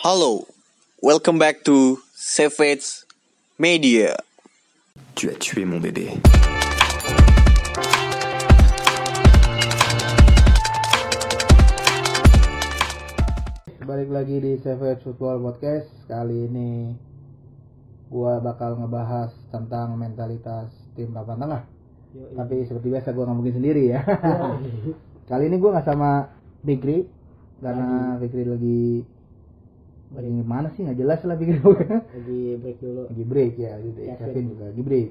Hello, welcome back to Savage Media. Tu as tué mon bébé. Balik lagi di Savage Football Podcast. Kali ini gua bakal ngebahas tentang mentalitas tim papan tengah. Tapi seperti biasa gua nggak mungkin sendiri ya. Kali ini gua nggak sama Fikri karena Fikri lagi lagi gimana sih nggak jelas lah Fikri lagi break dulu lagi break ya gitu ya. Kevin. Juga lagi break.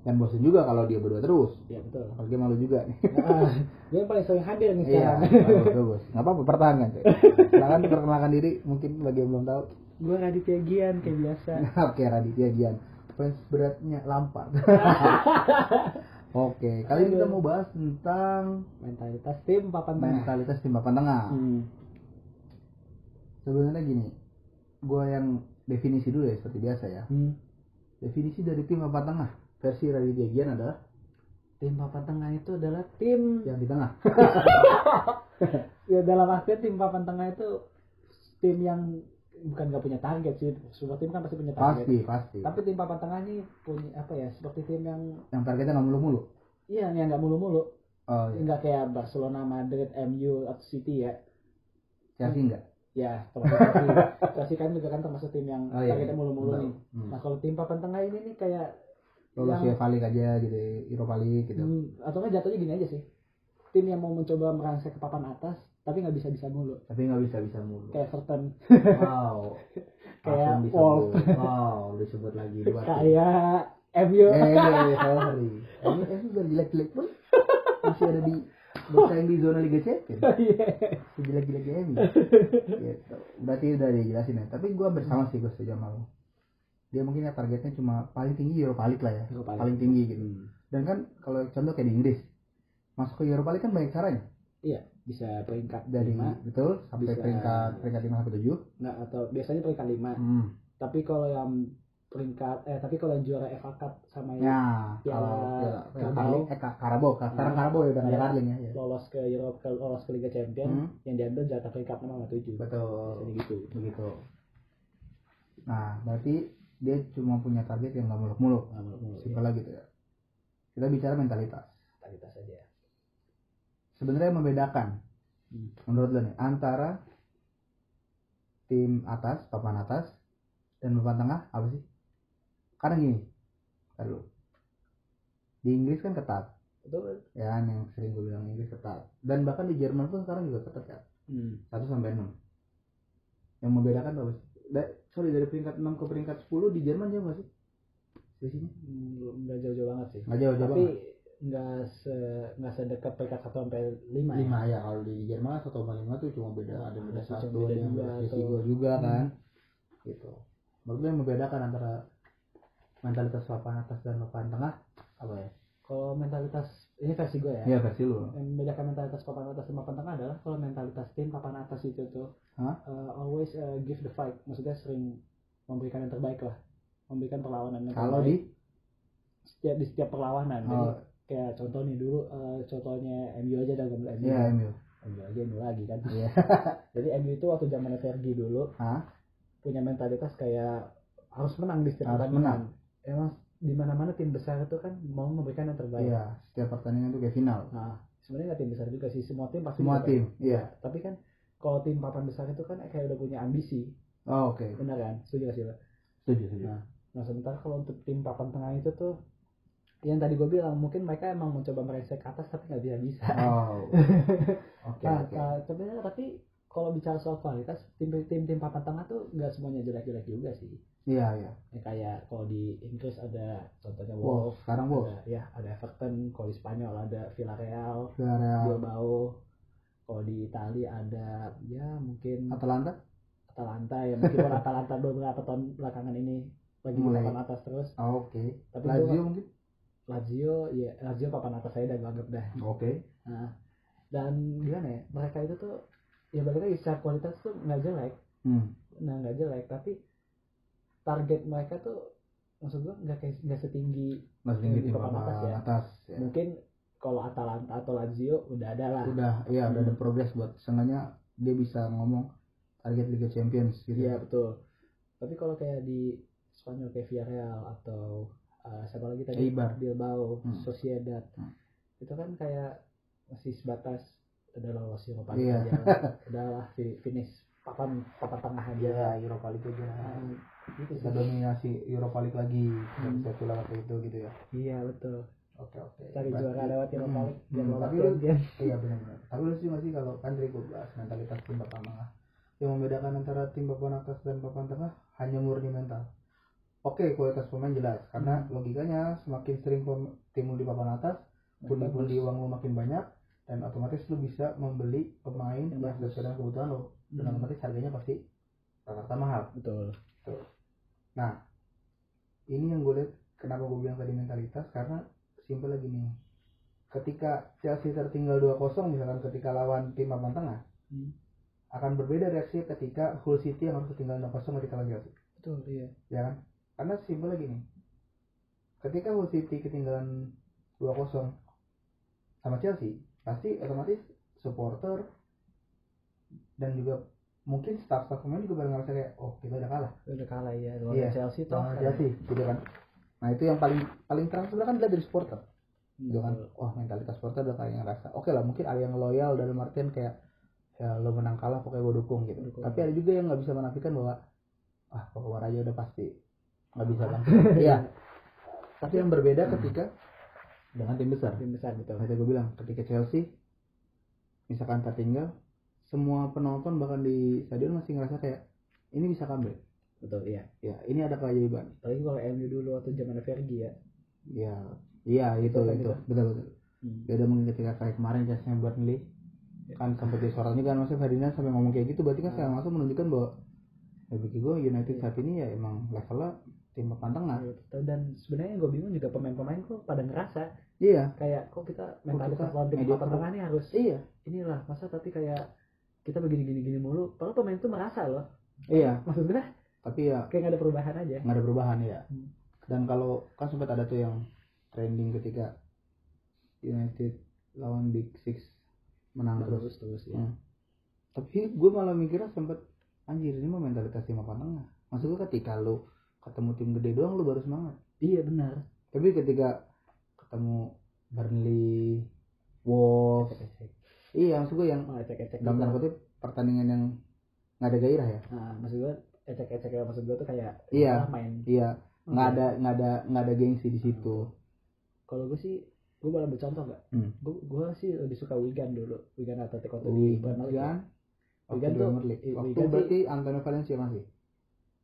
Dan bosen juga kalau dia berdua terus. ya betul Apalagi malu juga nih. nah, dia yang paling sering hadir nih Iya, sekarang bagus, bagus. Nggak apa-apa, pertahankan. Silakan perkenalkan diri, mungkin bagi yang belum tahu. gue Raditya Gian kayak biasa Oke, Raditya Gian. Fans beratnya Lampard. Oke, kali ini kita mau bahas tentang mentalitas tim papan tengah mentalitas tim papan tengah. hmm. Sebenarnya gini, gua yang definisi dulu ya seperti biasa ya. Hmm. Definisi dari tim papan tengah versi Raditya Gian adalah tim papan tengah itu adalah tim yang di tengah. ya dalam artian tim papan tengah itu tim yang bukan gak punya target sih semua tim kan pasti punya target pasti, pasti. tapi tim papan tengah ini punya apa ya seperti tim yang Yang targetnya nggak mulu-mulu. iya yang nggak mulu-mulu Oh, iya. nggak kayak Barcelona, Madrid, MU atau City ya Chelsea enggak? Ya, termasuk Chelsea. Chelsea kan juga kan termasuk tim yang Oh, iya. targetnya mulu-mulu nih. Hmm. Nah, kalau tim papan tengah ini nih kayak Lolos Yang- UEFA League aja gitu, Europa League gitu. hmm, atau nggak jatuhnya gini aja sih. Tim yang mau mencoba merangsek ke papan atas tapi nggak bisa-bisa mulu. Tapi nggak bisa-bisa mulu. Kayak Everton, Wow. Kayak. Wolf. Wow, disebut lagi kayak MU. Eh, sorry. Ini udah jelek-jelek pun masih ada di bersaing di zona Liga Champions. Iya. Sejelek-jelek game. Gitu. Berarti udah dijelasin ya. Tapi gua bersama sih gue setuju sama lo. Dia mungkin ya targetnya cuma paling tinggi Europa League lah ya. Europa League. Paling tinggi gitu. Hmm. Dan kan kalau contoh kayak di Inggris, masuk ke Europa League kan banyak caranya. Iya, bisa peringkat Dari lima, betul sampai Bisa. peringkat peringkat 5 sampai 7. nggak atau biasanya peringkat lima. Hmm. Tapi kalau yang peringkat eh tapi kalau yang juara FA Cup sama yang Ya, Piala kalau. Carling, eh Ka- Karabau, Ka- sekarang Nah. Karabau ya udah ada Iya. Carling ya. ya. lolos ke Eropa ke lolos ke Liga Champions Hmm. yang diambil jatah peringkat 6 sama 7 Betul. Biasanya gitu Begitu. Nah, berarti dia cuma punya target yang nggak muluk-muluk. Nggak muluk-muluk, Simpel lagi gitu ya. Kita bicara mentalitas. totalitas aja Sebenarnya membedakan Hmm. menurut lo nih antara tim atas, papan atas dan papan tengah apa sih? Karena gini, dulu. Di Inggris kan ketat, betul ya kan, yang sering gue bilang Inggris ketat. Dan bahkan di Jerman pun sekarang juga ketat kan. hmm. 1 sampai 6. Yang membedakan apa sih? Da- sorry dari peringkat 6 ke peringkat 10 di Jerman jauh gak sih? Selisihnya? Hmm, nggak jauh-jauh banget sih Nggak jauh-jauh tapi nggak se nggak sedekat peringkat 1 sampai 5 5 ya kalau di Jerman 1 sama 5 tuh cuma beda ada beda Ada satu cuma beda dua beda selisih atau- gol juga Hmm. kan. Gitu. Menurut gue yang membedakan antara mentalitas papan atas dan papan tengah apa ya? kalau mentalitas ini versi gue ya Iya versi lu. yang membedakan mentalitas papan atas dan papan tengah adalah kalau mentalitas tim papan atas itu tuh Hah? uh, always uh, give the fight maksudnya sering memberikan yang terbaik lah memberikan perlawanan yang Kalau di setiap di setiap perlawanan jadi oh, kayak contoh nih dulu eh, contohnya MU aja dalam MU iya MU. MU aja MU lagi kan Iya. jadi MU itu waktu zaman Fergie dulu Hah? punya mentalitas kayak harus menang di setiap Harus pertandingan emang di mana mana tim besar itu kan mau memberikan yang terbaik Iya, setiap pertandingan tuh kayak final. nah sebenarnya nggak tim besar juga sih semua tim pasti Semua tim, kan? iya. tapi kan kalau tim papan besar itu kan kayak udah punya ambisi Oh, oke. benar kan setuju gak sih Pak? Setuju, setuju. Nah, nah sementara kalau untuk tim papan tengah itu tuh yang tadi gue bilang mungkin mereka emang mencoba melengsek ke atas tapi nggak bisa bisa Oh. Oke, nah, oke. nah, sebenarnya tapi kalau bicara soal kualitas tim tim tim papan tengah tuh nggak semuanya jelek-jelek juga sih Iya, iya. ya, kayak kalau di Inggris ada contohnya Wolves, Wolves sekarang Wolves. ada, ya ada Everton kalau di Spanyol ada Villarreal Villarreal, Bilbao kalau di Italia ada ya mungkin Atalanta. Atalanta ya meskipun Atalanta beberapa tahun belakangan ini lagi di Mulai. papan atas terus Oh, oke. Tapi Lazio gua- mungkin. Lazio ya Lazio papan atas saya udah anggap dah Oke. nah, dan gimana ya mereka itu tuh ya balik lagi secara kualitas tuh nggak jelek Hmm. nah nggak jelek tapi target mereka tuh maksud gua nggak kayak nggak setinggi Masih tinggi Di tim papan atas ya. atas. ya. mungkin kalau Atalanta atau Lazio udah ada lah Udah, iya udah ada Hmm. progres buat sengaja dia bisa ngomong target Liga Champions gitu. Iya betul. Tapi kalau kayak di Spanyol kayak Villarreal atau uh, siapa lagi tadi Eibar. Bilbao, Hmm. Sociedad, Hmm. itu kan kayak masih sebatas udah lolos Europa Iya. League aja, udahlah fi- finish papan papan tengah aja. Iya, Europa League aja. Hmm, gitu sih. dominasi Europa League lagi. Hmm. Bisa kayak itu gitu ya. Iya betul. Oke oke. Cari Berarti- juara lewat Europa Hmm, League hmm, lolos Tapi lu Champions. iya benar-benar. Tapi lu sih masih kalau kan tadi gue bahas mentalitas tim papan tengah. Yang membedakan antara tim papan atas dan papan tengah hanya murni mental. Oke, kualitas pemain jelas karena Hmm. logikanya semakin sering tim lu di papan atas, pundi-pundi uang lu makin banyak dan otomatis lu bisa membeli pemain Yang bagus. sesuai dengan kebutuhan lu dan Hmm. otomatis harganya pasti rata-rata mahal. Betul. Nah, ini yang gue lihat kenapa gue bilang tadi mentalitas karena simpel lagi nih. Ketika Chelsea tertinggal 2-0 misalkan ketika lawan tim papan tengah Hmm. akan berbeda reaksinya ketika Hull City yang harus ketinggalan 2-0 ketika lawan Chelsea. Betul iya. Ya kan? Karena simpel lagi nih. Ketika Hull City ketinggalan 2-0 sama Chelsea, pasti otomatis supporter dan juga mungkin staff-staff pemain juga bakal ngerasa kayak oh kita udah kalah. Udah kalah ya lawan Iya. Chelsea toh. lawan Chelsea gitu kan. Nah itu yang paling paling terang sebenarnya kan dari supporter. Gitu kan. Wah mentalitas supporter udah kayak ngerasa oke lah mungkin ada yang loyal dalam artian kayak ya lo menang kalah pokoknya gue dukung gitu. Dukung. tapi ada juga yang nggak bisa menafikan bahwa ah pokoknya aja udah pasti nggak bisa kan iya. Tapi yang berbeda ketika dengan tim besar Tim besar betul. Tadi gue bilang ketika Chelsea misalkan tertinggal semua penonton bahkan di stadion masih ngerasa kayak ini bisa comeback Betul iya. ya ini ada keajaiban Apalagi kalau MU dulu waktu zaman Fergie ya. ya iya itu Betul itu betul betul Hmm. beda mungkin ketika kayak kemarin Chelsea Burnley Ya. kan disorot juga kan maksudnya Ferdinand sampai ngomong kayak gitu berarti kan secara langsung menunjukkan bahwa ya bagi gue United saat ini ya emang levelnya tim papan tengah Iya, betul. Dan sebenarnya gue bingung juga pemain-pemain kok pada ngerasa iya kayak kok kita mentalitas lawan tim papan tengah nih harus iya inilah masa tapi kayak kita begini gini gini mulu. Padahal pemain itu merasa loh. iya Maksudnya tapi ya kayak nggak ada perubahan aja. nggak ada perubahan ya Hmm. dan kalau kan sempat ada tuh yang trending ketika United lawan Big Six menang terus Terus terus ya. Hmm. tapi gue malah mikirnya sempet anjir ini mah mentalitas tim papan tengah maksud gue ketika lu ketemu tim gede doang lu baru semangat Iya benar. tapi ketika ketemu Burnley Wolves iya maksud gue yang Oh, ecek-ecek. dalam gitu. tanda kutip pertandingan yang nggak ada gairah ya Nah, maksud gue ecek-ecek ya maksud gue tuh kayak Iya. "Ah, main. iya nggak iya. ada nggak ada nggak ada gengsi di situ Kalau gue sih gue boleh bercontoh gak? Hmm. Gue gue sih lebih suka Wigan dulu. Wigan Atletico tuh di Premier League. Wigan Wigan tuh- Wigan berarti Antonio Valencia masih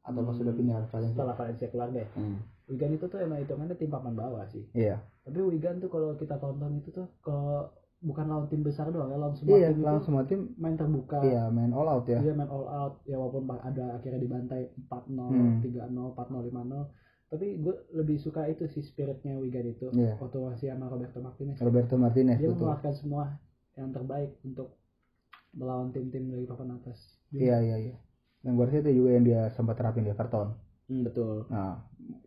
atau pas Hmm, sudah pindah Valencia Setelah Valencia keluar deh. Hmm. Wigan itu tuh emang hitungannya tim papan bawah sih. iya Tapi Wigan tuh kalau kita tonton itu tuh kalau bukan lawan tim besar doang ya lawan semua iya tim lawan itu semua tim main terbuka. iya main all out ya Dia main all out ya walaupun ada akhirnya dibantai 4-0, Hmm. 3-0, 4-0, 5-0. Tapi gue lebih suka itu sih spiritnya Wigan itu. Iya. Waktu masih sama Roberto Martinez. Roberto Martinez dia betul mengeluarkan semua yang terbaik untuk melawan tim-tim dari papan atas. iya iya iya dan gue rasa itu juga yang dia sempat terapin di Everton Hmm, betul. nah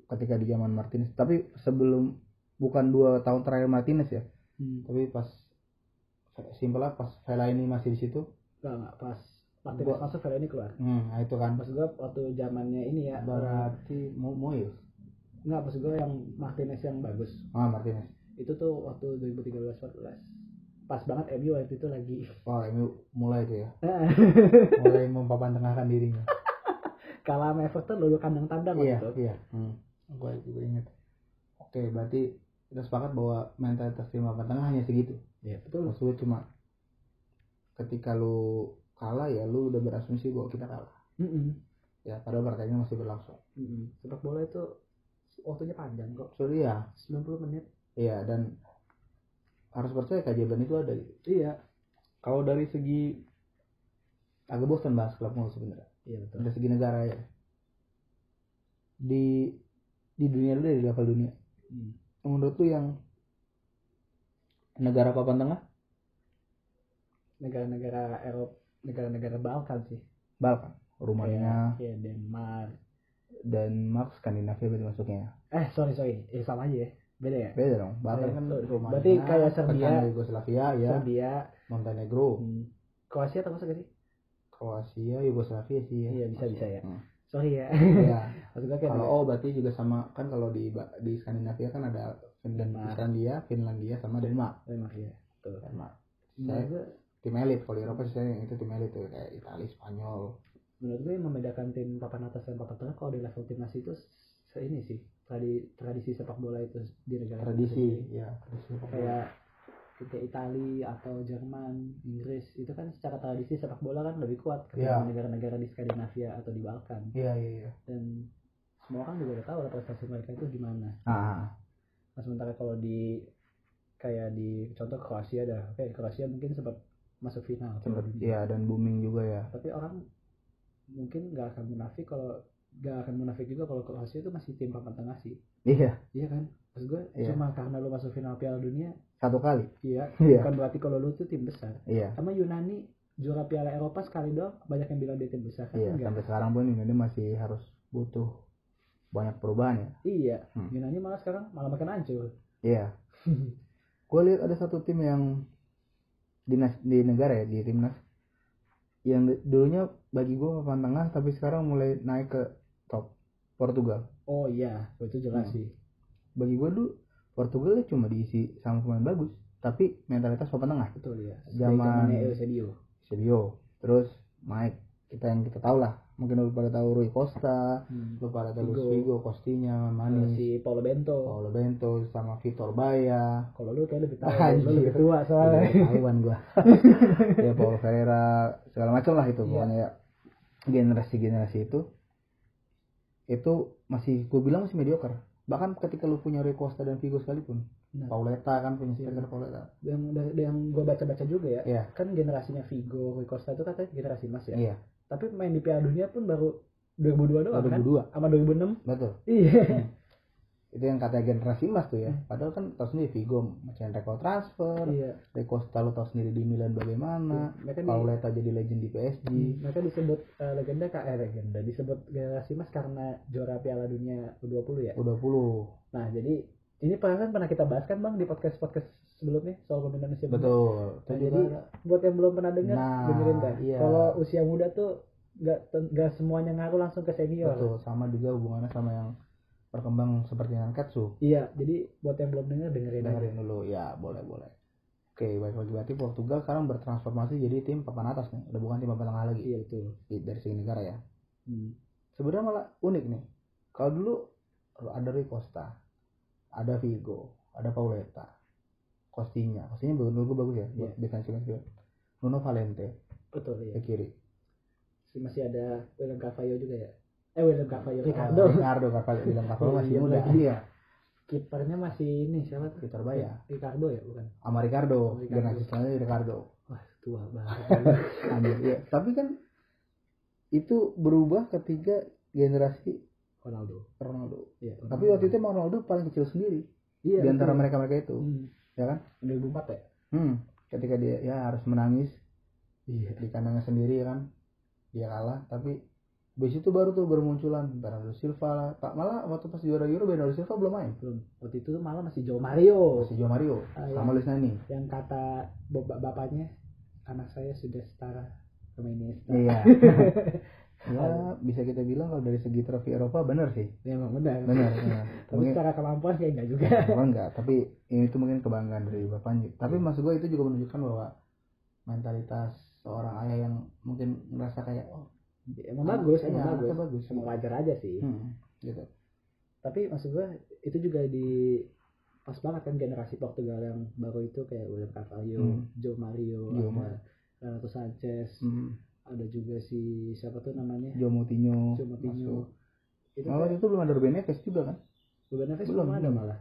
ketika di zaman Martinez tapi sebelum bukan dua tahun terakhir Martinez ya Hmm. tapi pas simpel lah pas Vela ini masih di situ Enggak, enggak pas Martinez Gua- masuk Vela ini keluar. hmm, nah itu kan Maksud gue waktu zamannya ini ya. berarti Mo Moyes Enggak, maksud gue yang Martinez yang bagus. ah Martinez Itu tuh waktu 2013-14. Pas banget MU waktu itu lagi. wah ini mulai tuh ya mulai mempapan tengahkan dirinya Kalah sama Everton lalu kandang tandang waktu iya itu. iya hmm. gue juga inget oke berarti kita sepakat bahwa mentalitas tim papan tengah hanya segitu Iya, betul. maksudnya cuma ketika lu kalah ya lu udah berasumsi bahwa kita kalah Mm-mm. ya padahal pertandingan masih berlangsung Mm-mm. Sepak bola itu waktunya panjang kok. so ya 90 menit. iya dan harus percaya keajaiban itu ada gitu Iya. kalau dari segi agak bosan bahas klub mulu sebenarnya Iya betul. dari segi negara ya di di dunia lu deh, di level dunia Hmm. menurut lu yang negara papan tengah Negara-negara Eropa, negara-negara Balkan sih. Balkan Rumania Kayak, kayak Denmark. Denmark Skandinavia berarti masuknya ya Eh, sorry sorry. Eh sama aja ya. Beda ya? beda dong Balkan Beda. kan. Rumania Berarti kayak Serbia. Yugoslavia ya Serbia, Montenegro hmm. Kroasia termasuk gak sih? Kroasia Yugoslavia sih ya Iya, bisa, bisa ya. Hmm. sorry ya Iya. maksud gue kayak kalau oh berarti juga sama kan kalau di di Skandinavia kan ada Finland Denmark. Islandia Finlandia sama Denmark memang ya tuh Denmark Saya- gue tim elit kalau di Eropa sih saya itu tim elit tuh kayak Italia Spanyol menurut gue yang membedakan tim papan atas dan papan tengah kalau di level timnas itu ini sih tradi, tradisi sepak bola itu di negara tradisi ya tradisi kayak kayak Itali atau Jerman, Inggris itu kan secara tradisi sepak bola kan lebih kuat Iya. ketimbang negara-negara di Skandinavia atau di Balkan iya iya iya dan semua orang juga udah tahu lah prestasi mereka itu gimana. ah Nah sementara kalau di kayak di contoh Kroasia dah, oke Kroasia mungkin sempat masuk final. sempet Piala Dunia. ya dan booming juga ya Tapi orang mungkin nggak akan munafik kalau nggak akan munafik juga kalau Kroasia itu masih tim papan tengah sih. iya Iya kan? Maksud gue Iya. cuma karena lu masuk final Piala Dunia, satu kali iya. Iya. Bukan berarti kalau lu tuh tim besar. iya sama Yunani juara Piala Eropa sekali doang banyak yang bilang dia tim besar kan iya enggak sampai sekarang pun Indonesia masih harus butuh banyak perubahan ya iya Hmm. Yunani malah sekarang malah makin hancur iya gue lihat ada satu tim yang di, nas- di negara ya di timnas yang dulunya bagi gue papan tengah tapi sekarang mulai naik ke Portugal. Oh iya. Itu jelas Hmm. sih. Bagi gue dulu Portugal itu cuma diisi sama pemain bagus tapi mentalitas papan tengah. Betul ya Zaman- Eusebio. Sergio terus Mike kita yang kita tahu lah. Mungkin lu pada tahu Rui Costa hmm. lu pada tahu Figo. Luis Figo Costinya Manis. Si Paulo Bento. Paulo Bento sama Vitor Baya kalau lu kayak lebih tahu lu lebih tua soalnya. Taiwan gua. Ya Paulo Ferreira segala macam lah itu. Iya. pokoknya ya generasi-generasi itu itu masih gue bilang masih mediocre. Bahkan ketika lu punya Rui Costa dan Figo sekalipun Nah. Pauleta kan punya Iya. striker Pauleta. Yang yang gue baca-baca juga ya Iya. kan generasinya Vigo Rui Costa itu katanya generasi emas ya. Iya. Tapi main di Piala Dunia pun baru 2002 doang kan? 2002 sama 2006 betul. Iya itu yang katanya generasi emas tuh ya padahal kan tahu sendiri Vigo macam rekor transfer iya Rui Costa lu tahu sendiri di Milan bagaimana mereka di, Pauleta jadi legend di PSG Hmm, mereka disebut eh, legenda kak eh legenda disebut generasi emas karena juara Piala Dunia U20 ya. U20 Nah, jadi ini pernah kan pernah kita bahas kan Bang di podcast-podcast sebelumnya soal pemain Indonesia muda. betul Nah, jadi buat yang belum pernah dengar Nah, dengerin dah. iya. Kalau usia muda tuh nggak nggak semuanya ngaruh langsung ke senior. betul sama juga hubungannya sama yang berkembang seperti Nankatsu Iya, jadi buat yang belum dengar dengerin aja. dengerin dulu ya boleh boleh oke baik lagi berarti Portugal sekarang bertransformasi jadi tim papan atas nih udah bukan tim papan tengah lagi Iya betul. Di- dari segi negara ya Hmm. sebenarnya malah unik nih kalau dulu ada Rui Costa ada Vigo ada Pauleta Costinya Costinya menurut gue bagus ya buat defensive midfield Nuno Valente Betul ke ya. kiri Masih ada William Carvalho juga ya. Eh William Carvalho Ricardo. Oh, Ricardo Carvalho bilang Carvalho masih Iya, muda iya Kipernya masih ini siapa tuh? Vitor Baya Ricardo ya bukan? sama Ricardo Ricardo. generasi selanjutnya Ricardo Wah, tua banget. Anjir, iya. tapi kan itu berubah ketika generasi Ronaldo. Ronaldo Iya. tapi waktu itu emang Ronaldo paling kecil sendiri iya, di antara mereka mereka itu Hmm. ya kan 2004 ya? hmm ketika dia ya harus menangis Iya. di kandangnya sendiri ya kan dia kalah tapi Habis itu baru tuh bermunculan Bernardo Silva tak malah waktu pas juara Euro Bernardo Silva belum main Belum. Waktu itu tuh malah masih Joe Mario. masih Joe Mario Ah, sama Luis Nani Yang kata bapak bapaknya, anak saya sudah setara sama Iniesta. iya ya bisa kita bilang kalau dari segi trofi Eropa bener sih Ya, emang benar. bener Tapi mungkin secara kemampuan kayak enggak juga. Oh enggak, tapi ini tuh mungkin kebanggaan dari bapaknya. Tapi maksud gue itu juga menunjukkan bahwa mentalitas seorang ayah yang mungkin merasa kayak oh emang bagus, iya, emang bagus. anaknya bagus. Emang wajar aja sih. Hmm, gitu. Tapi maksud gua itu juga di pas banget kan generasi Portugal yang baru itu kayak William Carvalho, Hmm. Joe Mario, Joe ada Renato Sanchez, Hmm. ada juga si siapa tuh namanya? Joe Moutinho. Joe Moutinho. Itu Oh, waktu itu belum ada Ruben Neves juga kan? Ruben Neves belum, belum ada malah.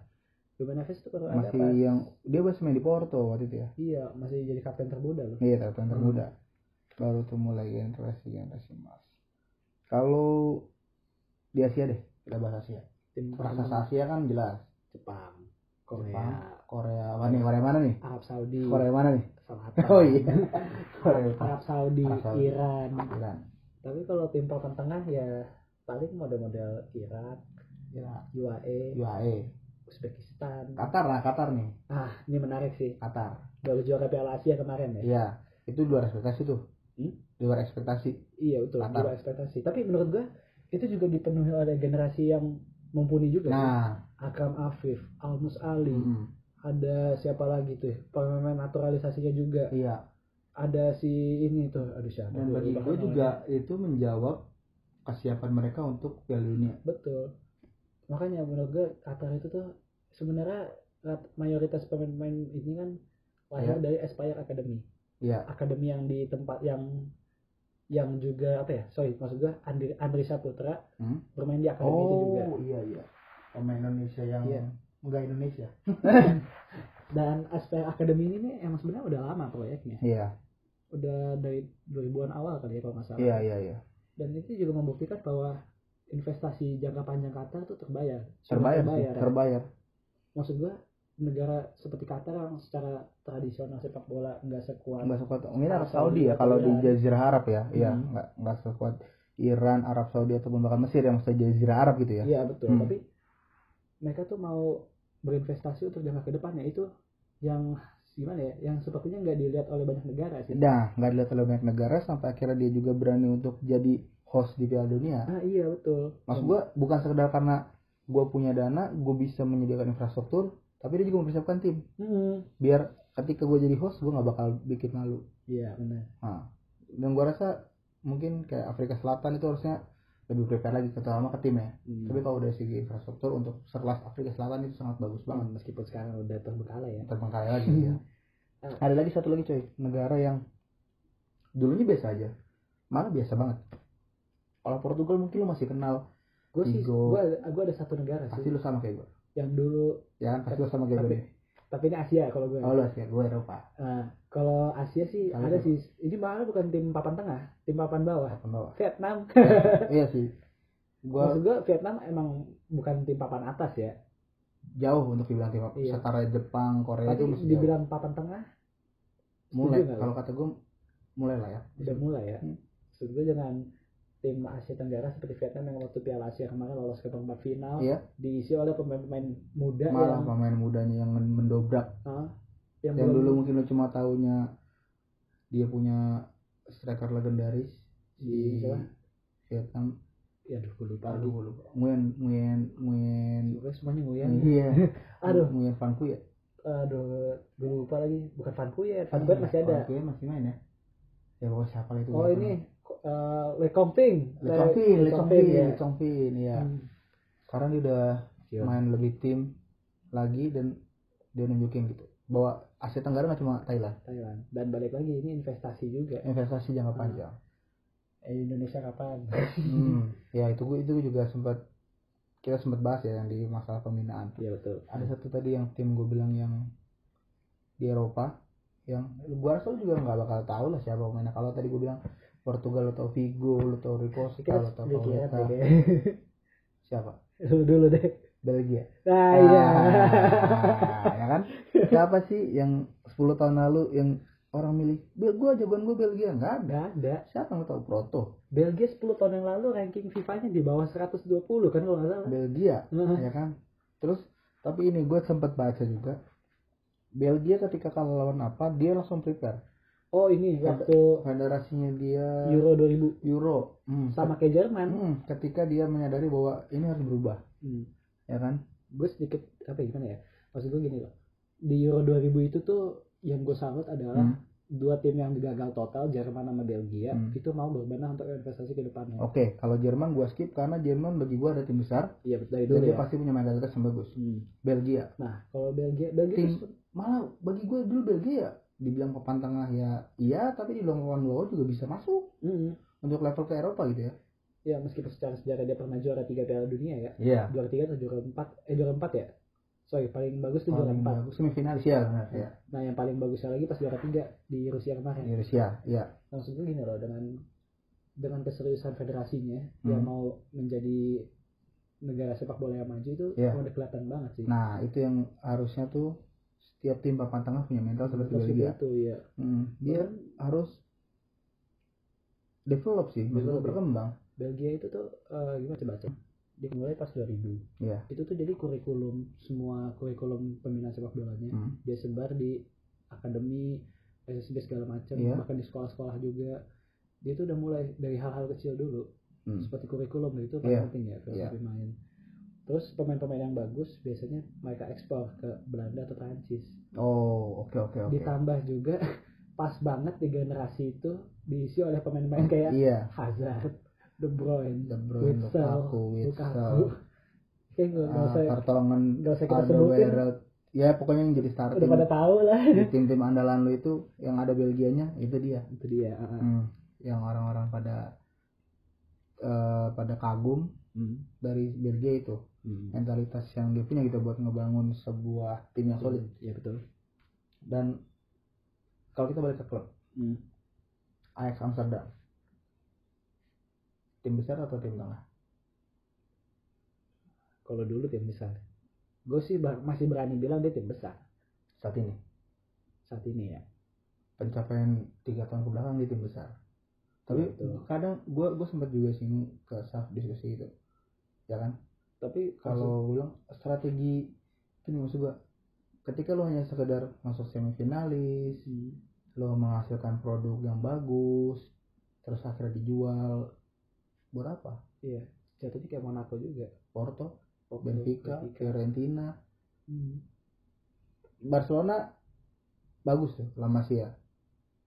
Ruben Neves itu baru ada Masih pas yang dia masih main di Porto waktu itu ya. iya masih jadi kapten termuda loh. Iya, tapi yang Hmm. Baru tuh mulai generasi generasi emas. Kalau di Asia deh, kita bahas Asia. Tim Raksasa pertama Asia kan jelas. Jepang, Jepang, Korea, Korea, mana nih? Korea mana nih? Arab Saudi, Korea mana nih? Selatan, Oh iya. Korea Arab Saudi, Arab Saudi. Iran. Iran. Tapi kalau tim papan tengah ya paling model-model Irak, Irak. UAE, UAE. Uzbekistan. Qatar lah, Qatar nih. Ah, ini menarik sih. Qatar. Baru juara Piala Asia kemarin ya. Iya, itu luar ekspektasi tuh. Hmm? di luar ekspektasi. Iya betul. Di luar ekspektasi. Tapi menurut gua itu juga dipenuhi oleh generasi yang mumpuni juga nah. Akram Afif Almus Ali mm, ada siapa lagi tuh pemain naturalisasinya juga. Iya. Ada si ini tuh aduh siapa dan bagi gue namanya. juga itu menjawab kesiapan mereka untuk Piala Dunia. Betul. Makanya menurut gue Qatar itu tuh sebenarnya mayoritas pemain-pemain ini kan lahir Iya. dari Aspire Academy iya. Akademi yang di tempat yang yang juga apa ya? Sorry maksud gue Andri, Andri Saputra Hmm? bermain di akademi itu juga. Oh iya iya. Pemain Indonesia yang Iya. enggak Indonesia. Dan Aspire Academy ini nih emang sebenarnya udah lama proyeknya. Iya. Udah dari 2000-an awal kali ya kalau nggak salah. Iya iya iya. Dan itu juga membuktikan bahwa investasi jangka panjang Qatar itu terbayar. Sudah terbayar sih terbayar ya. terbayar. Maksud gua negara seperti Qatar yang secara tradisional sepak bola nggak sekuat nggak sekuat. Ini Arab Arab Saudi ya kalau di. Jazirah Arab ya. Iya Hmm. nggak nggak sekuat Iran Arab Saudi ataupun bahkan Mesir yang mesti Jazirah Arab gitu ya. Iya betul. Hmm. tapi mereka tuh mau berinvestasi untuk jangka ke depannya. Itu yang gimana ya yang sepertinya nggak dilihat oleh banyak negara sih. Nah nggak dilihat oleh banyak negara sampai akhirnya dia juga berani untuk jadi host di Piala Dunia. Ah iya betul. Maksud gua bukan sekedar karena gua punya dana gue bisa menyediakan infrastruktur tapi dia juga mempersiapkan tim Hmm, biar ketika gue jadi host gue nggak bakal bikin malu iya benar Nah, dan gua rasa mungkin kayak Afrika Selatan itu harusnya lebih prepare lagi terutama ke tim ya. Hmm. Tapi kalau dari segi infrastruktur untuk sekelas Afrika Selatan itu sangat bagus banget. meskipun sekarang udah terbengkalai ya Terbengkalai lagi ya. Ada lagi satu lagi coy, negara yang dulunya biasa aja, malah biasa banget. Kalau Portugal mungkin lu masih kenal, gue sih gue gue ada satu negara pasti sih lu sama kayak gue. Yang dulu Ya kan, pasti sama kayak gue. Tapi- tapi ini Asia kalau gue Oh lu kayak gue Eropa. Nah, kalau Asia sih Sama ada sih ini malah bukan tim papan tengah tim papan bawah Papan bawah. Vietnam iya sih. Gua maksud gue Vietnam emang bukan tim papan atas ya jauh untuk dibilang tim apa. Iya. Setara Jepang, Korea tapi itu masih jauh. dibilang papan tengah mulai kalau kata gue mulai lah ya udah mulai ya Hmm. maksud gue dengan tim Asia Tenggara seperti Vietnam yang waktu Piala Asia kemarin lolos ke perempat final Iya. diisi oleh pemain-pemain muda malah yang pemain mudanya yang mendobrak. Ah, yang, yang belum- dulu mungkin lu cuma taunya dia punya striker legendaris di di siapa? Vietnam. Ya aduh gue lupa aduh gue lupa. Nguyen Nguyen Nguyen. Pokoknya semuanya nguyen. Iya. Aduh. Nguyen Van ya? Aduh gue lupa lagi. Bukan Van Kuyen Van Kuyen masih ada. Van Pu masih main ya? Ya pokoknya siapa itu oh ini. Uh, Le Kongping Le Chongpin Le Chongpin ya. Le Chongpin ya Hmm. sekarang dia udah Gila. main lebih tim lagi dan dia nunjukin gitu. Bahwa Asia Tenggara nggak cuma Thailand? Thailand. Dan balik lagi ini investasi juga. Investasi jangka panjang. Eh, Indonesia kapan? Hmm, ya itu gue itu gue juga sempat kita sempat bahas ya yang di masalah pembinaan. Iya betul. Ada satu tadi yang tim gue bilang yang di Eropa yang gue rasa juga nggak bakal tahu lah siapa pemainnya. Kalau tadi gue bilang Portugal lo tau Vigo lo tau Rico kita lo tau Pauleta deh siapa? Lu dulu deh Belgia. Nah iya. Ah, ya kan? Siapa sih yang 10 tahun lalu yang orang milih? Bel gue jagoan gue Belgia. Nggak ada. Nggak ada. Siapa yang lo tau? Proto. Belgia 10 tahun yang lalu ranking FIFA-nya di bawah 120 kan kalau nggak salah. Belgia Heeh. ya kan? Terus tapi ini gue sempat baca juga. Belgia ketika kalah lawan apa dia langsung prepare oh ini waktu federasinya dia Euro 2000 Euro. Hmm, sama kayak Jerman. Hmm, ketika dia menyadari bahwa ini harus berubah. Hmm. ya kan? Gue sedikit apa ya, gimana ya? Maksud gue gini loh. Di Euro 2000 itu tuh yang gue salut adalah Hmm. dua tim yang gagal total Jerman sama Belgia Hmm. itu mau berbenah untuk investasi ke depannya. Oke kalau Jerman gue skip karena Jerman bagi gue ada tim besar. Iya dan dulu dia ya. pasti punya mentalitas yang bagus. Hmm. Belgia. Nah kalau Belgia Belgia tim malah bagi gue dulu Belgia dibilang papan tengah ya iya tapi di lawan low juga bisa masuk. Hmm. untuk level ke Eropa gitu ya. Ya meskipun secara sejarah dia pernah juara tiga Piala Dunia ya. Iya. Juara tiga atau juara empat? Eh juara empat ya? Sorry paling bagus tuh juara empat. bagus semifinalis ya benar ya nah yang paling bagusnya lagi pas juara tiga di Rusia kemarin. Di Rusia ya maksud gue gini loh dengan dengan keseriusan federasinya Hmm. yang mau menjadi negara sepak bola yang maju itu Iya. udah kelihatan banget sih. Nah itu yang harusnya tuh setiap tim papan tengah punya mental seperti Belgia itu ya Hmm, dia harus develop sih Develop, ya. berkembang Belgia itu tuh eh, gimana coba baca dia mulai pas 2000 Iya. itu tuh jadi kurikulum semua kurikulum pembinaan sepak bolanya Hmm. dia sebar di akademi SSB segala macam Iya. bahkan di sekolah-sekolah juga dia tuh udah mulai dari hal-hal kecil dulu Hmm. seperti kurikulum itu Iya. paling penting ya Iya. filosofi main terus pemain-pemain yang bagus biasanya mereka ekspor ke Belanda atau Prancis Oh, oke oke oke. ditambah juga pas banget di generasi itu diisi oleh pemain-pemain kayak Iya. Hazard, De Bruyne, De Bruyne, Witsel, Lukaku, Lukaku. Kayak nggak nggak Ah, usah nggak usah kita sebutin. Ya pokoknya yang jadi udah starting pada tahu lah. di tim-tim andalan lu itu yang ada Belgianya itu dia. itu dia. ah. Hmm. Yang orang-orang pada eh, pada kagum Hmm. dari Belgia itu Hmm. mentalitas yang dia punya gitu buat ngebangun sebuah tim yang solid Iya betul. dan kalau kita balik ke klub Hmm. Ajax Amsterdam tim besar atau tim tengah Kalau dulu tim besar. Gue sih masih berani bilang dia tim besar saat ini saat ini ya. pencapaian tiga tahun ke belakang dia tim besar tapi Betul. kadang gue gue sempat juga singgung ke staff diskusi itu ya kan Tapi kalau gue bilang strategi ini maksud gue ketika lo hanya sekedar masuk semifinalis Hmm. lo menghasilkan produk yang bagus terus akhirnya dijual buat apa Iya. Jatuhnya kayak Monaco juga. Porto Porto, Benfica Fiorentina Hmm. Barcelona bagus tuh La Masia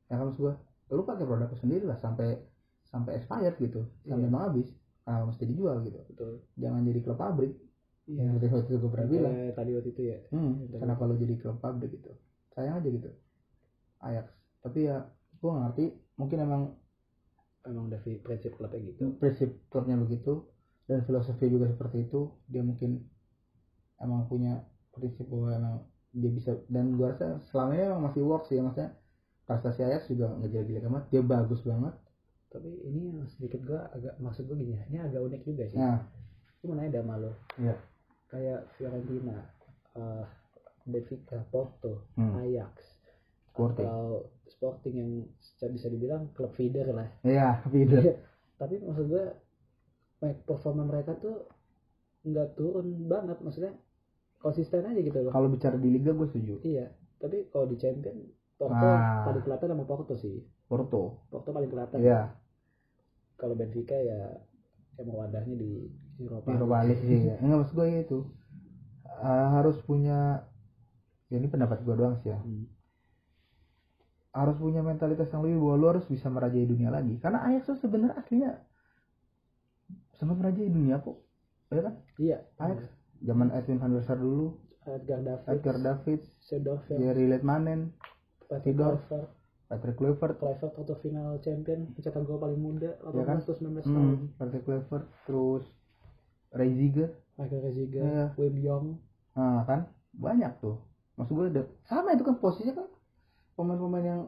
ya kan maksud gue lu pakai produk sendiri lah sampai sampai expired gitu sampai Iya. mau habis ah, mesti dijual gitu. Betul. jangan jadi klub pabrik. Iya. yang waktu itu gue pernah bilang. tadi waktu itu ya. hmm, Betul. kenapa lu jadi klub pabrik gitu? Sayang aja gitu. Ajax. Tapi ya gue ngerti. Mungkin emang Emang udah fi- prinsip klubnya gitu. prinsip klubnya begitu. Dan filosofi juga seperti itu. Dia mungkin emang punya prinsip bahwa emang dia bisa dan gua rasa selama ini emang masih work sih. Ya maksudnya prestasi Ajax juga nggak jelek-jelek amat. Dia bagus banget Tapi ini yang sedikit gua agak maksud gua gini ya. Ini agak unik juga sih. nah Gue mau nanya sama lo. Iya. Kayak Fiorentina, eh, Benfica, Porto, Hmm. Ajax, Sporting. atau Sporting yang secara bisa dibilang klub feeder lah. iya feeder Tapi maksud gue, performa mereka tuh nggak turun banget. Maksudnya konsisten aja gitu loh. kalau bicara di liga gue setuju Iya. Tapi kalau di Champion, Porto Ah. paling kelihatan sama Porto sih. Porto Porto paling kelihatan. iya Kalau Benfica ya emang wadahnya di Eropa. Euro balik sih ya. enggak maksud gue itu. Eh, harus punya ya ini pendapat gue doang sih ya. Hmm. harus punya mentalitas yang lebih bahwa lu harus bisa merajai dunia lagi. Karena Ajax tuh sebenarnya aslinya sempat merajai dunia kok. Ya kan? Iya. Ajax zaman Edwin van der Sar dulu. Edgar David, Edgar David Seedorf, Jerry Letmanen Patrick Kluivert, Patrick Kluivert. Kluivert atau final champion, mencetak gol paling muda, 18 Iya kan? atau 19 tahun. hmm, Patrick Kluivert terus Ziegler Michael Reziger, Iya. Wim Jong, nah kan? Banyak tuh. Maksud gue ada sama itu kan posisinya kan pemain-pemain yang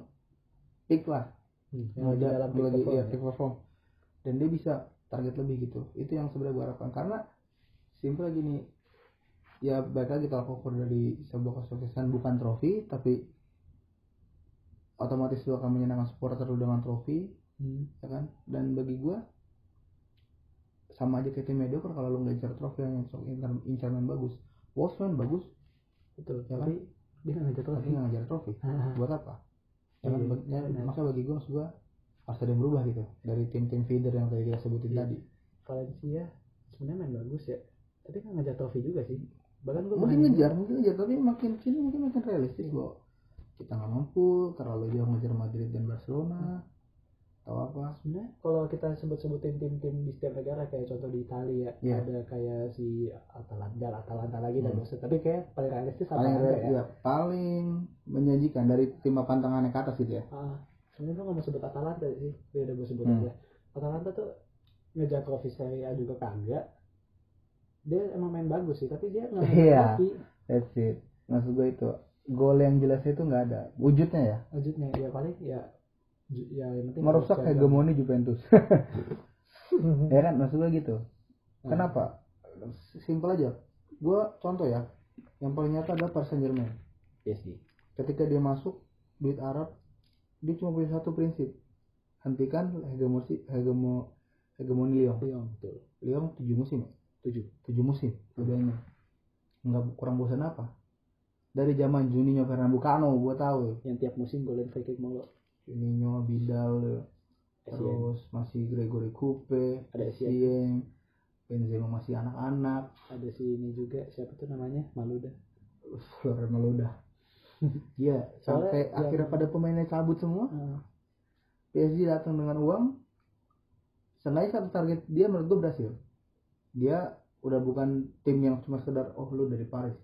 peak lah yang lagi dalam peak lagi perform. ya. peak perform. Dan dia bisa target lebih gitu. Itu yang sebenarnya gue harapkan. Karena simpel gini ya baik lagi tolak ukur dari sebuah kesuksesan bukan trofi tapi otomatis lu akan menyenangkan supporter lu dengan trofi Hmm. ya kan dan bagi gue sama aja kayak tim mediocre kalau lu nggak incar trofi yang incar, incar- main bagus Wolves main bagus Betul, Ya kan? tapi dia nggak ngejar tapi trofi. nggak ngejar trofi buat apa ya kan? Iya, Bagi- ya, maka bagi gue maksud gue harus ada yang berubah gitu dari tim-tim feeder yang tadi kita sebutin Iya. tadi Valencia sebenarnya main bagus ya, tapi nggak ngejar trofi juga sih. Bahkan gue mungkin ngejar mungkin ngejar tapi makin sini mungkin makin realistis loh kita nggak mampu terlalu jauh ngejar Madrid dan Barcelona atau apa sebenarnya kalau kita sebut-sebutin tim-tim di setiap negara kayak contoh di Italia Iya. ada kayak si Atalanta, Atalanta lagi dan Hmm. maksud tapi kayak paling realistis paling Atalanta ya. ya, paling menjanjikan dari tim papan tengahnya ke atas gitu ya Ah, sebenarnya gue nggak mau sebut Atalanta sih, biar udah gue sebut Hmm. aja. Atalanta tuh ngejar trofi Serie A juga kagak. Dia emang main bagus sih, tapi dia nggak Iya. trofi. that's it maksud gue itu gol yang jelas itu nggak ada. Wujudnya ya? Wujudnya ya paling ya ya yang penting merusak hegemoni Juventus. Ya kan? Maksud gue gitu. Hmm. kenapa? Simpel aja. Gue contoh ya. Yang paling nyata adalah Paris Saint Germain PSG. ketika dia masuk duit Arab dia cuma punya satu prinsip. Hentikan hegemoni hegemo hegemoni Lyon. Lyon betul. Lyon tujuh musim ya? Tujuh. tujuh musim udah ini nggak kurang bosan apa dari zaman Juninho Pernambucano gue tahu Yang tiap musim golin free kick mulu. Juninho Vidal terus masih Gregory Coupe Ada. Essien Benzema masih anak-anak ada si ini juga siapa tuh namanya Maluda Florian Maluda Iya, sampai Soalnya akhirnya pada pemainnya cabut semua. PSG datang dengan uang. Seenggaknya satu target dia menurut gue berhasil. Dia udah bukan tim yang cuma sekedar oh lu dari Paris.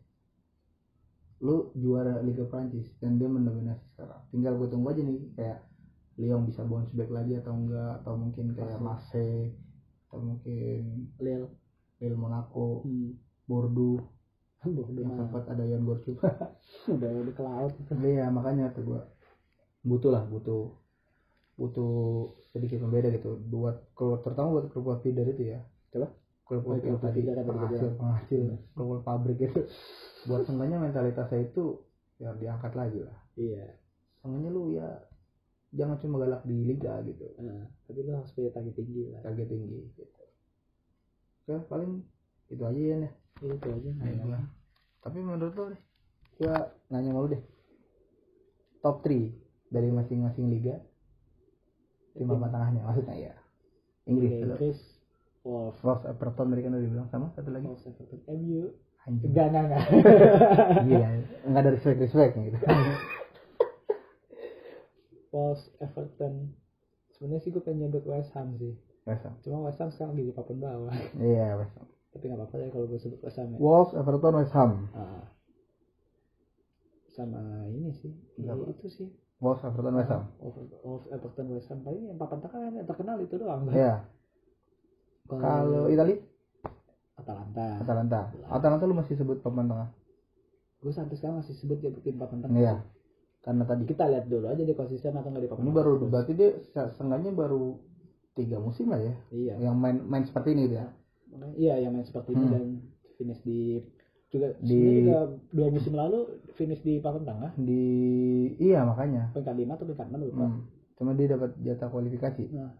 Lu juara Liga Prancis dan dia mendominasi sekarang. Tinggal gue tunggu aja nih kayak Lyon bisa bounce back lagi atau enggak atau mungkin kayak Marseille atau mungkin Lil Real Monaco, hmm. Bordeaux Bordeaux yang sempat ada Jan Gorchuk. udah udah ke laut Iya makanya tuh gua butuh lah butuh butuh sedikit membeda gitu buat kalau terutama buat klub feeder itu ya Coba? Klub Oh, tadi apa penghasil penghasil klub pabrik itu. Buat seenggaknya mentalitasnya itu ya diangkat lagi lah. Iya. Seenggaknya lu ya jangan cuma galak di liga gitu. Nah, tapi lu harus punya target tinggi lah. Target tinggi gitu. Oke paling itu aja ya nih itu aja. Nah, gua. tapi menurut lo deh gua nanya mau deh. Top 3 dari masing-masing liga tim papan tengahnya maksudnya ya. Inggris dulu Inggris Wolves Wolves Everton kan udah bilang sama satu lagi. Wolves Everton. MU anjing. Enggak enggak enggak. Iya enggak ada respect respect gitu. Wolves Everton. Sebenarnya sih gue pengen nyebut West Ham sih. West Ham. Cuma West Ham sekarang di papan bawah. Iya West Ham. Tapi nggak apa-apa ya kalau gue sebut West Ham ya. Wolves Everton West Ham. Ah. sama ini sih. Ya, Berapa? itu sih. Wolves Everton West Ham. Wolves Everton West Ham. Paling yang papan tengah yang terkenal itu doang. Iya kalau Itali Atalanta. Atalanta. Atalanta. Lu masih sebut papan tengah? Gue sampai sekarang masih sebut dia tim papan tengah. Iya. Karena tadi kita lihat dulu aja dia konsisten atau nggak di papan ini baru terus. berarti dia se- seenggaknya baru tiga musim lah ya? Iya. Yang main main seperti ini Makanya- iya yang main seperti ini Hmm. dan finish di juga Di- juga dua musim lalu finish di papan tengah. Di iya makanya. Peringkat lima atau peringkat enam lupa. Hmm. Cuma dia dapat jatah kualifikasi. Nah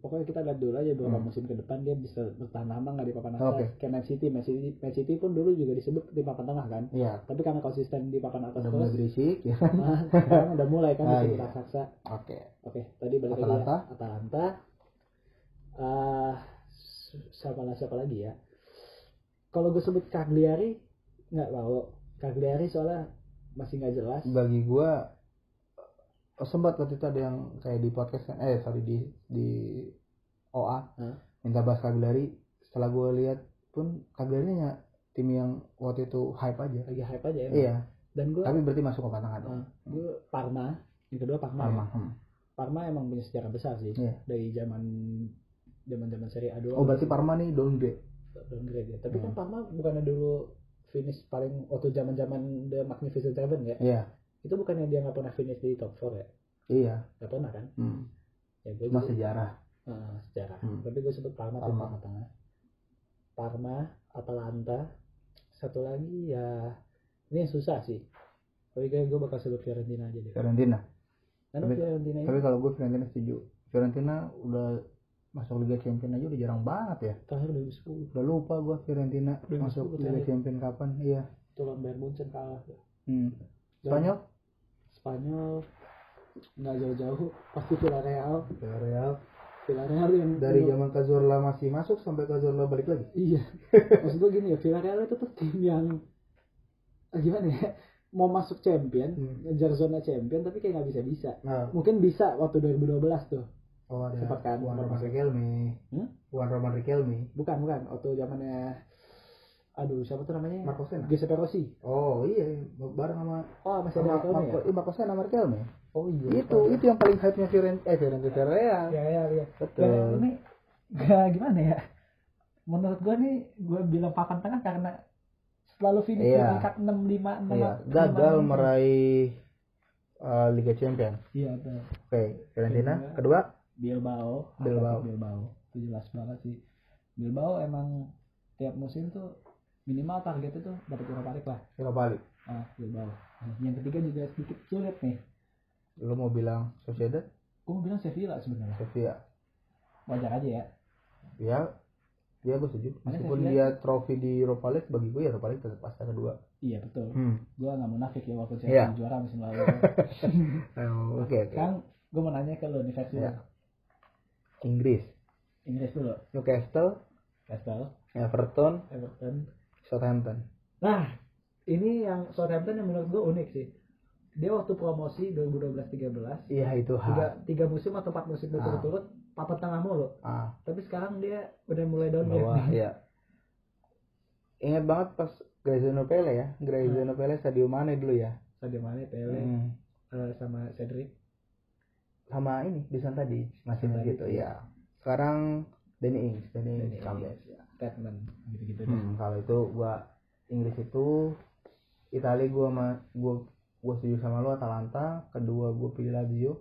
pokoknya kita lihat dulu aja beberapa Hmm. musim ke depan dia bisa bertahan lama nggak di papan atas. Oke. kayak Man City Man City Man City pun dulu juga disebut di papan tengah kan. Iya. Tapi karena konsisten di papan atas udah mulai berisik ya kan? Nah, sekarang udah mulai kan Ah, disebut iya. raksasa. Oke. Oke tadi balik Atalanta. lagi ya. Atalanta. Ah siapa lah siapa lagi ya? Kalau gue sebut Cagliari nggak mau. Cagliari soalnya masih nggak jelas. Bagi gua oh, sempat waktu itu ada yang kayak di podcast kan? Eh sorry di di OA Hah? minta bahas Cagliari setelah gua lihat pun Cagliari nya tim yang waktu itu hype aja. Lagi hype aja ya? Iya. Dan gue tapi berarti masuk ke papan dong. Gue Parma. Yang kedua Parma Parma ya. hmm. Parma emang punya sejarah besar sih. Iya. dari zaman zaman zaman Serie A dulu oh berarti Parma nih downgrade. Downgrade ya. Tapi kan Hmm. Parma bukannya dulu finish paling waktu zaman zaman The Magnificent Seven ya? Iya itu bukannya dia nggak pernah finish di top 4 ya? Iya. Nggak pernah kan? Hmm. ya gue cuma sejarah Ah, sejarah. Hmm. tapi gue sebut Parma Parma. tengah-tengah Parma Atalanta. Satu lagi ya ini yang susah sih. Tapi kayak gue bakal sebut Fiorentina aja deh. Fiorentina. Karena Tapi- Fiorentina tapi kalau gue Fiorentina setuju. Fiorentina udah masuk Liga Champions aja udah jarang banget ya. Terakhir 2010 udah lupa gue Fiorentina Udah masuk masuk Liga. Champions kapan. Iya. Itu lawan Bayern Munchen kalah. Hmm. Spanyol? Spanyol. Nggak jauh-jauh. Pasti Villarreal. Villarreal. Villarreal yang dari dulu- zaman Cazorla masih masuk sampai Cazorla balik lagi. Iya. Maksud gue gini ya Villarreal itu tuh tim yang eh, gimana ya? Mau masuk champion Hmm. ngejar zona champion tapi kayak nggak bisa bisa nah. Mungkin bisa waktu 2012 tuh. Oh ada. Sempat kan, Juan Roman. Riquelme. Hmm? Juan Roman Riquelme. Bukan bukan. Waktu zamannya aduh siapa tuh namanya? Marco Senna Giuseppe Rossi. Oh iya bareng sama oh masih ada Riquelme Marco, ya? Iya Marco Senna sama Riquelme oh iya itu itu yang paling hype nya Fiorentina eh Fiorentina Villarreal. ya ya ya betul. Ini gak gimana ya? Menurut gue nih gue bilang papan tengah karena selalu finish di Iya. peringkat 6 5 6 iya gagal meraih uh, Liga Champions. Iya betul. Oke Fiorentina Kedua. Bilbao. Bilbao. Bilbao. Itu jelas banget sih. Bilbao emang tiap musim tuh minimal target itu dapat Europa League lah. Europa League ah Bilbao Nah, yang ketiga juga sedikit sulit nih. Lu mau bilang Sociedad? Gue mau bilang Sevilla sebenarnya. Sevilla. Wajar aja ya. Ya ya gue setuju. Meskipun Sevilla- dia trofi di Europa League bagi gue ya Europa League tetap pasti kedua. Iya betul. Hmm. gue nggak munafik ya walaupun Iya. saya juara musim lalu. Oh, oke sekarang gue mau nanya ke lo nih versi Iya. lo. Inggris. Inggris dulu. Newcastle. Castle Everton. Everton Southampton. Nah ini yang Southampton yang menurut gue unik sih. Dia waktu promosi 2012-13 iya itu tiga, tiga musim atau empat musim berturut-turut papan tengah mulu. Ah tapi sekarang dia udah mulai downgrade bawah nih. ya ingat banget pas Graziano Pele ya? Graziano Pele Sadio Mane dulu ya? Sadio Mane, Pele, Hmm. eh, sama Cedric. sama ini Dusan tadi masih begitu ya sekarang Danny Ings Danny Dan Ings comeback ya. Statement gitu-gitu. Hmm, kalau itu gua Inggris itu Italia gua sama gua gua setuju sama lu Atalanta kedua gua pilih Lazio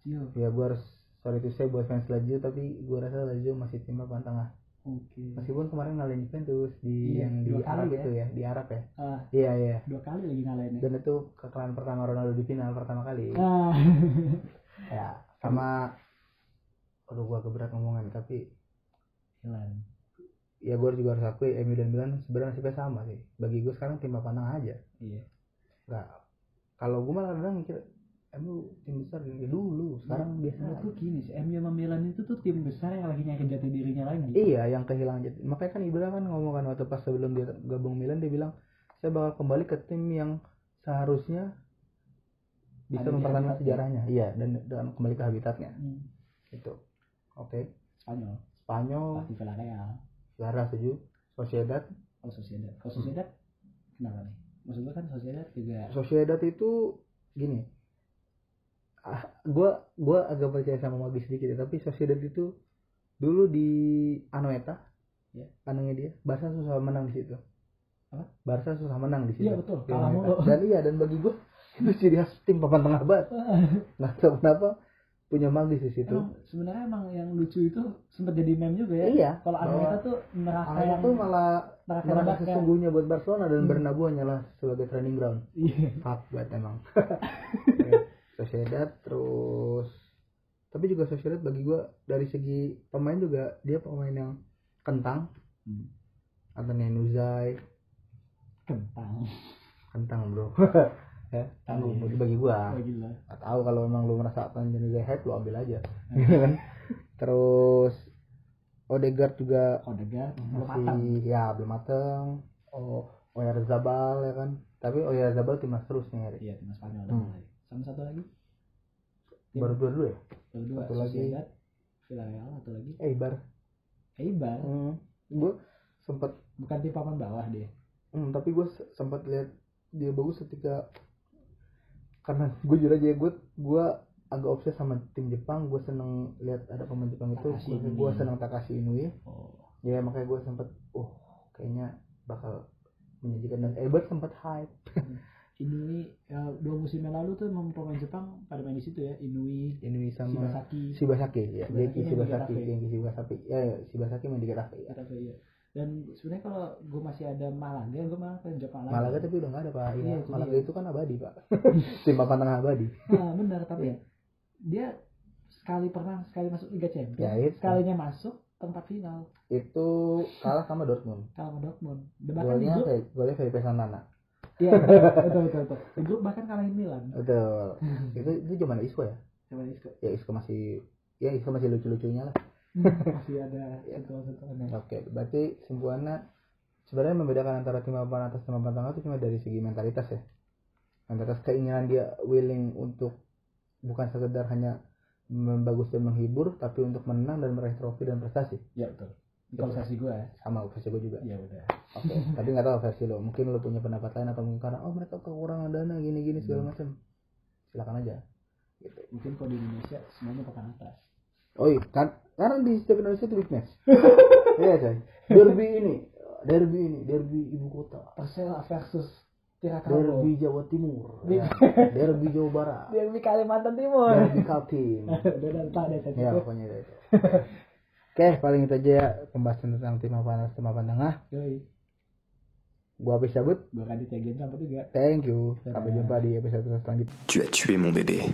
Lazio. ya gua harus sorry to say buat fans Lazio tapi gua rasa Lazio masih tim papan tengah Oke. meskipun kemarin ngalahin Juventus di Iya, yang di Arab ya. itu ya di Arab ya Ah, iya iya dua kali lagi ngalahin dan itu kekalahan pertama Ronaldo di final pertama kali Ah. ya sama aduh gua keberat ngomongin tapi Milan. Ya gua juga harus akui MU dan Milan sebenarnya nasibnya sama sih bagi gua sekarang tim papan aja Iya. nggak kalau gue malah kadang mikir MU tim besar dari dulu sekarang biasa Menurut gue gini sih, MU sama Milan itu tuh tim besar yang lagi nyari jati dirinya lagi. iya yang kehilangan jati makanya kan Ibra kan ngomong kan waktu pas sebelum dia gabung Milan dia bilang saya bakal kembali ke tim yang seharusnya bisa Ada di mempertahankan sejarahnya iya dan dan kembali ke habitatnya Hmm. itu oke Spanyol. Spanyol Pasti Villarreal. Lara setuju Sociedad Oh Sociedad. Kalau Sociedad kenapa nih? Maksud gue kan Sociedad juga Sociedad itu gini ah, gua gua agak percaya sama Magi sedikit ya tapi Sociedad itu dulu di Anoeta Ya. kandangnya dia Barca susah menang di situ Apa? Barca susah menang di situ Iya, betul. Kalah mulu. dan iya dan bagi gua itu ciri khas tim papan tengah banget nggak tahu kenapa punya magis di situ Emang sebenarnya emang yang lucu itu sempat jadi meme juga ya. Iya, Kalau Anoeta tuh neraka Anoeta yang tuh malah neraka neraka neraka. sesungguhnya buat Barcelona dan Hmm. Bernabeu hanyalah sebagai training ground Iya. fuck banget emang Ya, Sociedad terus tapi juga Sociedad bagi gua dari segi pemain juga dia pemain yang kentang Hmm. Anthony Nuzai Kentang. kentang bro ya Tahu. bagi, bagi gua. Nggak tahu kalau memang lu merasa Anthony Nuzai hype lu ambil aja Gitu kan terus Odegaard juga Odegaard belum matang. masih ya belum mateng oh Oyarzabal ya kan tapi Oyarzabal timnas terus nih Erik. Iya, tim Spanyol Hmm. Sama satu lagi. Tim baru dua dulu ya baru dua satu lagi. Villarreal atau lagi Eibar Eibar. hmm. gue sempat Bukan tim papan bawah dia. hmm, tapi gue sempat lihat dia bagus ketika karena gue jujur aja gue gue agak obses sama tim Jepang. Gue seneng lihat ada pemain Jepang itu. Gue, seneng Takashi Inui Oh. ya makanya gue sempat oh kayaknya bakal menyajikan dan Eibar sempat hype. Inui ya, dua musim yang lalu tuh emang pemain Jepang pada main di situ ya. Inui Inui sama Shibasaki. Shibasaki ya. Shibasaki Genki main di Shibasaki Getafe. Genki Shibasaki. Ya ya, Shibasaki main di Getafe ya. Getafe, iya. Dan sebenarnya kalau gue masih ada Malaga gue malah pengen Jepang lagi Malaga tapi udah nggak ada pak. Iya, ya, itu Malaga dia. itu kan abadi pak. Tim papan tengah abadi. Nah benar tapi Iya. dia sekali pernah sekali masuk Liga Champions. Ya, itu. sekalinya masuk tempat final. Itu kalah sama Dortmund. Kalah sama Dortmund. Golnya golnya Felipe Santana iya betul, betul betul di grup bahkan kalahin Milan. Betul. Itu itu zaman Isco ya? Sama Isco. Ya Isco masih ya Isco masih lucu-lucunya lah masih ada Iya. sentuhan-sentuhannya oke berarti kesimpulannya sebenarnya membedakan antara tim papan atas dan papan tengah itu cuma dari segi mentalitas ya? Mentalitas keinginan dia willing untuk bukan sekedar hanya membagus dan menghibur tapi untuk menang dan meraih trofi dan prestasi? Ya betul. Kalau versi gue sama versi gue juga? Ya udah. Oke tapi nggak tahu versi lo. Mungkin lo punya pendapat lain atau mungkin karena oh mereka kekurangan dana gini gini segala macam. Silakan aja. Gitu. Mungkin kalau di Indonesia semuanya papan atas. Oh iya kan karena di setiap Indonesia itu big match. Iya coy. Derby ini derby ini derby ibu kota. Persela versus Tirakabo derby Jawa Timur ya. derby Jawa Barat. Derby Kalimantan Timur. Derby Kaltim. Udah udah tak ada ya pokoknya itu oke paling itu aja ya pembahasan tentang tim papan atas tim tengah. Yoi. gua habis cabut. Gue kan Gen sampai juga thank you. Sampai jumpa di episode selanjutnya. Tu as tué mon bébé.